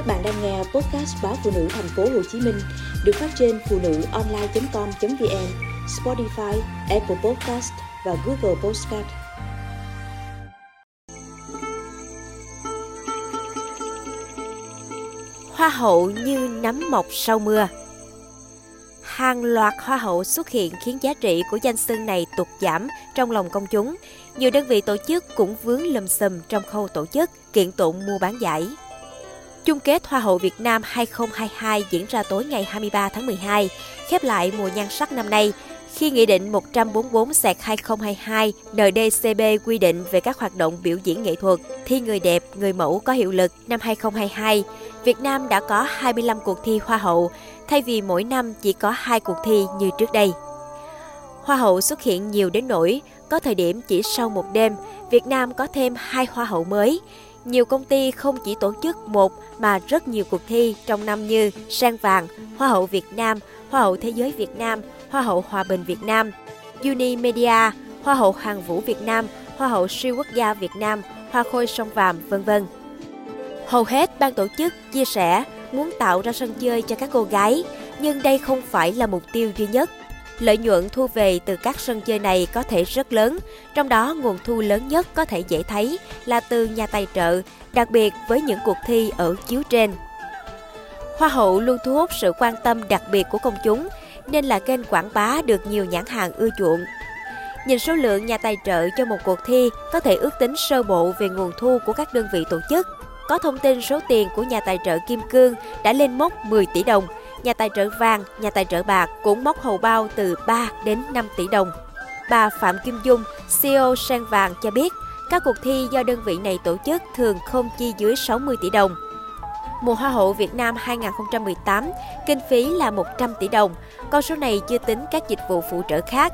Các bạn đang nghe podcast báo phụ nữ thành phố Hồ Chí Minh được phát trên phụ nữ online.com.vn, Spotify, Apple Podcast và Google Podcast. Hoa hậu như nấm mọc sau mưa hàng loạt hoa hậu xuất hiện khiến giá trị của danh xưng này tụt giảm trong lòng công chúng. Nhiều đơn vị tổ chức cũng vướng lầm xùm trong khâu tổ chức, kiện tụng mua bán giải. Chung kết Hoa hậu Việt Nam 2022 diễn ra tối ngày 23 tháng 12, khép lại mùa nhan sắc năm nay, khi Nghị định 144-2022 NDCB quy định về các hoạt động biểu diễn nghệ thuật, thi người đẹp, người mẫu có hiệu lực năm 2022, Việt Nam đã có 25 cuộc thi Hoa hậu, thay vì mỗi năm chỉ có hai cuộc thi như trước đây. Hoa hậu xuất hiện nhiều đến nỗi, có thời điểm chỉ sau một đêm, Việt Nam có thêm hai Hoa hậu mới. Nhiều công ty không chỉ tổ chức một mà rất nhiều cuộc thi trong năm như Sang Vàng, Hoa hậu Việt Nam, Hoa hậu Thế giới Việt Nam, Hoa hậu Hòa bình Việt Nam, Unimedia, Hoa hậu Hàng vũ Việt Nam, Hoa hậu siêu quốc gia Việt Nam, Hoa khôi sông Vàm, vân vân. Hầu hết ban tổ chức chia sẻ muốn tạo ra sân chơi cho các cô gái, nhưng đây không phải là mục tiêu duy nhất. Lợi nhuận thu về từ các sân chơi này có thể rất lớn, trong đó nguồn thu lớn nhất có thể dễ thấy là từ nhà tài trợ, đặc biệt với những cuộc thi ở chiếu trên. Hoa hậu luôn thu hút sự quan tâm đặc biệt của công chúng, nên là kênh quảng bá được nhiều nhãn hàng ưa chuộng. Nhìn số lượng nhà tài trợ cho một cuộc thi có thể ước tính sơ bộ về nguồn thu của các đơn vị tổ chức. Có thông tin số tiền của nhà tài trợ Kim Cương đã lên mốc 10 tỷ đồng, nhà tài trợ vàng, nhà tài trợ bạc cũng móc hầu bao từ 3 đến 5 tỷ đồng. Bà Phạm Kim Dung, CEO Sang Vàng cho biết, các cuộc thi do đơn vị này tổ chức thường không chi dưới 60 tỷ đồng. Mùa Hoa hậu Việt Nam 2018, kinh phí là 100 tỷ đồng, con số này chưa tính các dịch vụ phụ trợ khác.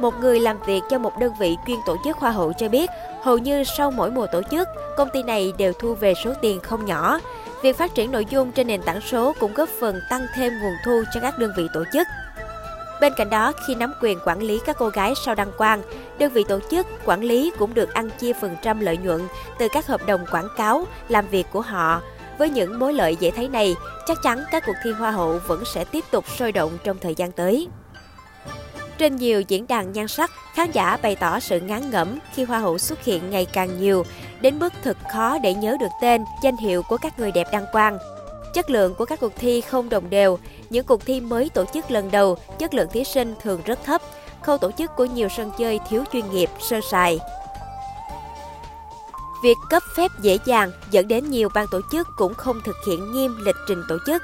Một người làm việc cho một đơn vị chuyên tổ chức Hoa hậu cho biết, hầu như sau mỗi mùa tổ chức, công ty này đều thu về số tiền không nhỏ. Việc phát triển nội dung trên nền tảng số cũng góp phần tăng thêm nguồn thu cho các đơn vị tổ chức. Bên cạnh đó, khi nắm quyền quản lý các cô gái sau đăng quang, đơn vị tổ chức, quản lý cũng được ăn chia phần trăm lợi nhuận từ các hợp đồng quảng cáo, làm việc của họ. Với những mối lợi dễ thấy này, chắc chắn các cuộc thi Hoa hậu vẫn sẽ tiếp tục sôi động trong thời gian tới. Trên nhiều diễn đàn nhan sắc, khán giả bày tỏ sự ngán ngẩm khi Hoa hậu xuất hiện ngày càng nhiều, đến mức thật khó để nhớ được tên, danh hiệu của các người đẹp đăng quang. Chất lượng của các cuộc thi không đồng đều, những cuộc thi mới tổ chức lần đầu, chất lượng thí sinh thường rất thấp, khâu tổ chức của nhiều sân chơi thiếu chuyên nghiệp, sơ sài. Việc cấp phép dễ dàng dẫn đến nhiều ban tổ chức cũng không thực hiện nghiêm lịch trình tổ chức.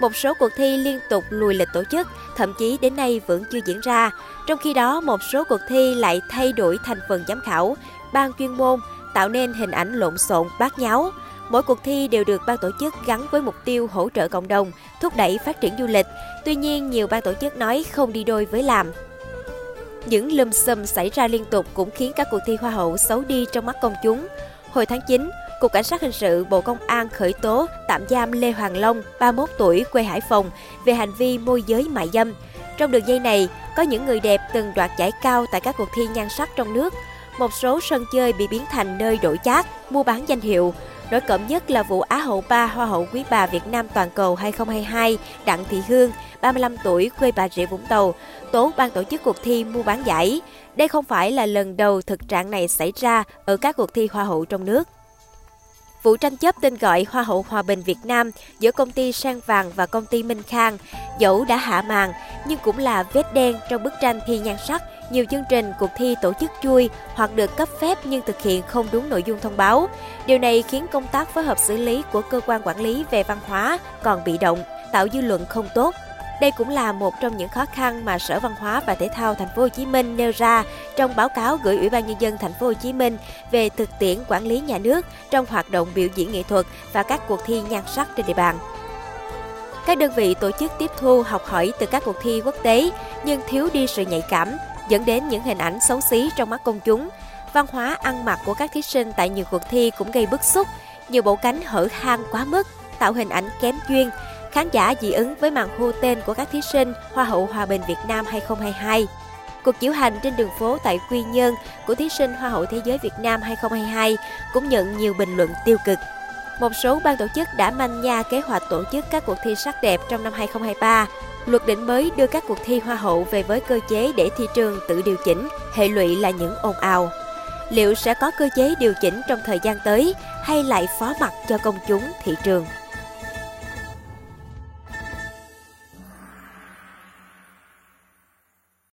Một số cuộc thi liên tục lùi lịch tổ chức, thậm chí đến nay vẫn chưa diễn ra. Trong khi đó, một số cuộc thi lại thay đổi thành phần giám khảo, ban chuyên môn, tạo nên hình ảnh lộn xộn, bát nháo. Mỗi cuộc thi đều được ban tổ chức gắn với mục tiêu hỗ trợ cộng đồng, thúc đẩy phát triển du lịch. Tuy nhiên, nhiều ban tổ chức nói không đi đôi với làm. Những lùm xùm xảy ra liên tục cũng khiến các cuộc thi hoa hậu xấu đi trong mắt công chúng. Hồi tháng 9, Cục Cảnh sát Hình sự Bộ Công an khởi tố tạm giam Lê Hoàng Long, 31 tuổi, quê Hải Phòng, về hành vi môi giới mại dâm. Trong đường dây này, có những người đẹp từng đoạt giải cao tại các cuộc thi nhan sắc trong nước. Một số sân chơi bị biến thành nơi đổi chát, mua bán danh hiệu. Nổi cộm nhất là vụ Á hậu 3 Hoa hậu quý bà Việt Nam toàn cầu 2022 Đặng Thị Hương, 35 tuổi, quê Bà Rịa Vũng Tàu, tố ban tổ chức cuộc thi mua bán giải. Đây không phải là lần đầu thực trạng này xảy ra ở các cuộc thi Hoa hậu trong nước. Vụ tranh chấp tên gọi Hoa hậu Hòa bình Việt Nam giữa công ty Sang Vàng và công ty Minh Khang dẫu đã hạ màn nhưng cũng là vết đen trong bức tranh thi nhan sắc nhiều chương trình cuộc thi tổ chức chui hoặc được cấp phép nhưng thực hiện không đúng nội dung thông báo. Điều này khiến công tác phối hợp xử lý của cơ quan quản lý về văn hóa còn bị động, tạo dư luận không tốt đây cũng là một trong những khó khăn mà Sở Văn hóa và Thể thao Thành phố Hồ Chí Minh nêu ra trong báo cáo gửi Ủy ban nhân dân Thành phố Hồ Chí Minh về thực tiễn quản lý nhà nước trong hoạt động biểu diễn nghệ thuật và các cuộc thi nhan sắc trên địa bàn. Các đơn vị tổ chức tiếp thu học hỏi từ các cuộc thi quốc tế nhưng thiếu đi sự nhạy cảm, dẫn đến những hình ảnh xấu xí trong mắt công chúng. Văn hóa ăn mặc của các thí sinh tại nhiều cuộc thi cũng gây bức xúc, nhiều bộ cánh hở hang quá mức, tạo hình ảnh kém chuyên, khán giả dị ứng với màn hô tên của các thí sinh Hoa hậu Hòa bình Việt Nam 2022. Cuộc diễu hành trên đường phố tại Quy Nhơn của thí sinh Hoa hậu Thế giới Việt Nam 2022 cũng nhận nhiều bình luận tiêu cực. một số ban tổ chức đã manh nha kế hoạch tổ chức các cuộc thi sắc đẹp trong năm 2023. Luật định mới đưa các cuộc thi hoa hậu về với cơ chế để thị trường tự điều chỉnh, hệ lụy là những ồn ào. Liệu sẽ có cơ chế điều chỉnh trong thời gian tới hay lại phó mặt cho công chúng thị trường?